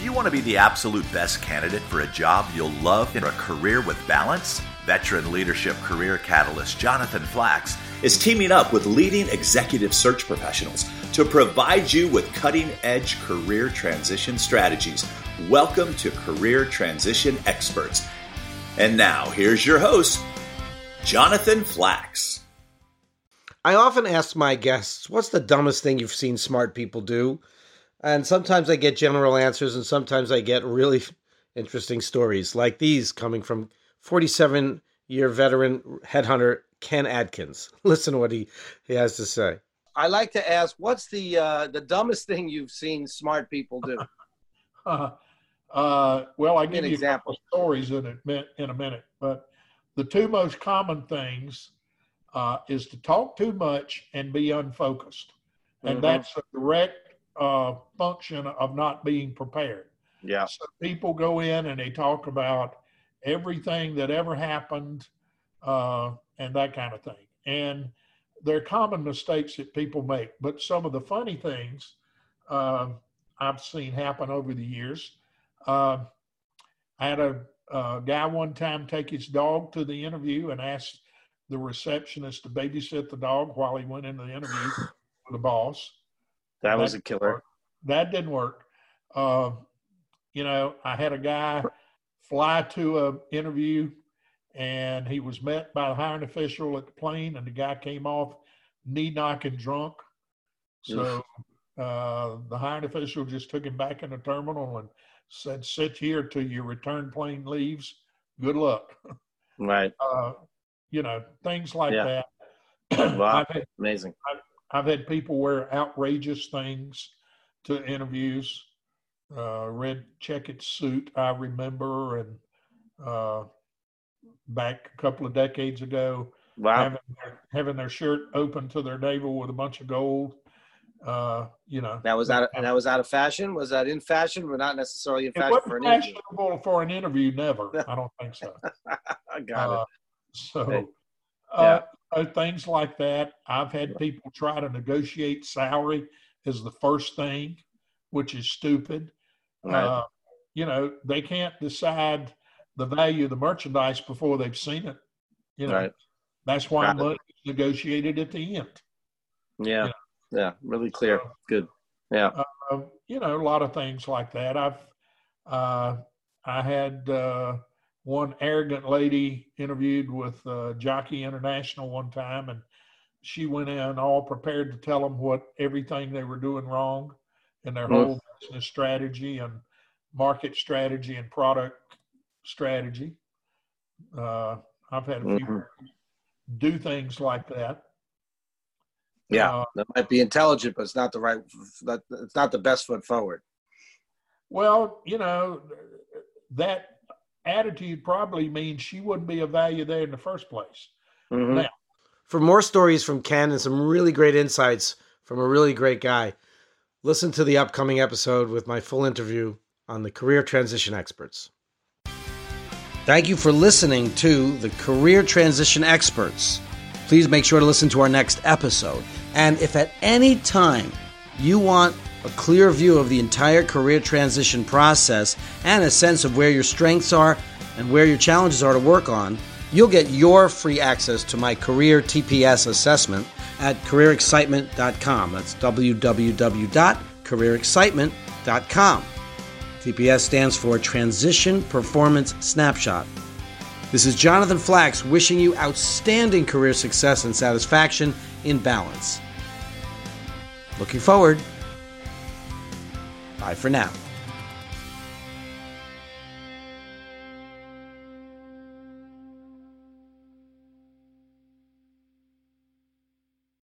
Do you want to be the absolute best candidate for a job you'll love in a career with balance? Veteran leadership career catalyst Jonathan Flax is teaming up with leading executive search professionals to provide you with cutting edge career transition strategies. Welcome to Career Transition Experts. And now, here's your host, Jonathan Flax. I often ask my guests, what's the dumbest thing you've seen smart people do? And sometimes I get general answers, and sometimes I get really interesting stories like these coming from 47 year veteran headhunter Ken Adkins. Listen to what he, he has to say. I like to ask, what's the uh, the dumbest thing you've seen smart people do? uh, uh, well, I give you example. stories in a, in a minute, but the two most common things uh, is to talk too much and be unfocused, and Mhm. that's a direct uh, function of not being prepared. Yeah. So people go in and they talk about everything that ever happened uh, and that kind of thing. And they're common mistakes that people make. But some of the funny things uh, I've seen happen over the years. Uh, I had a, a guy one time take his dog to the interview and asked the receptionist to babysit the dog while he went into the interview with the boss That was a killer. that didn't work. Uh, you know, I had a guy fly to a interview, and he was met by the hiring official at the plane, and the guy came off knee knocking drunk. So uh, the hiring official just took him back in the terminal and said, "Sit here till your return plane leaves. Good luck." Right. Uh, you know, things like Yeah. that. Wow. I've had Amazing. I've had people wear outrageous things to interviews. Uh, red checkered suit, I remember, and uh, back a couple of decades ago, Wow. having their, having their shirt open to their navel with a bunch of gold. Uh, you know, That was out. Of, and that was out of fashion. Was that in fashion, but not necessarily in fashion for an interview? for an interview. Never, I don't think so. I got Uh, it. so, Hey. Uh, things like that. I've had people try to negotiate salary as the first thing, which is stupid. Right. Uh, you know, they can't decide the value of the merchandise before they've seen it. You know, right. that's why money is negotiated at the end. Yeah. yeah. Yeah. Really clear. So, Good. Yeah. uh, you know, a lot of things like that. I've, uh, I had uh, one arrogant lady interviewed with uh, Jockey International one time, and she went in all prepared to tell them what everything they were doing wrong in their whole business strategy and market strategy and product strategy. Uh, I've had a few Mhm. do things like that. Yeah. Uh, that might be intelligent, but it's not the right. That it's not the best foot forward. Well, you know, that attitude probably means she wouldn't be of value there in the first place. Mhm. Now- For more stories from Ken and some really great insights from a really great guy, listen to the upcoming episode with my full interview on the career transition experts. Thank you for listening to the Career Transition Experts. Please make sure to listen to our next episode. And if at any time you want a clear view of the entire career transition process and a sense of where your strengths are and where your challenges are to work on, you'll get your free access to my career TPS assessment at careerexcitement.com. That's www.careerexcitement.com. TPS stands for Transition Performance Snapshot. This is Jonathan Flax wishing you outstanding career success and satisfaction in balance. Looking forward. Bye for now.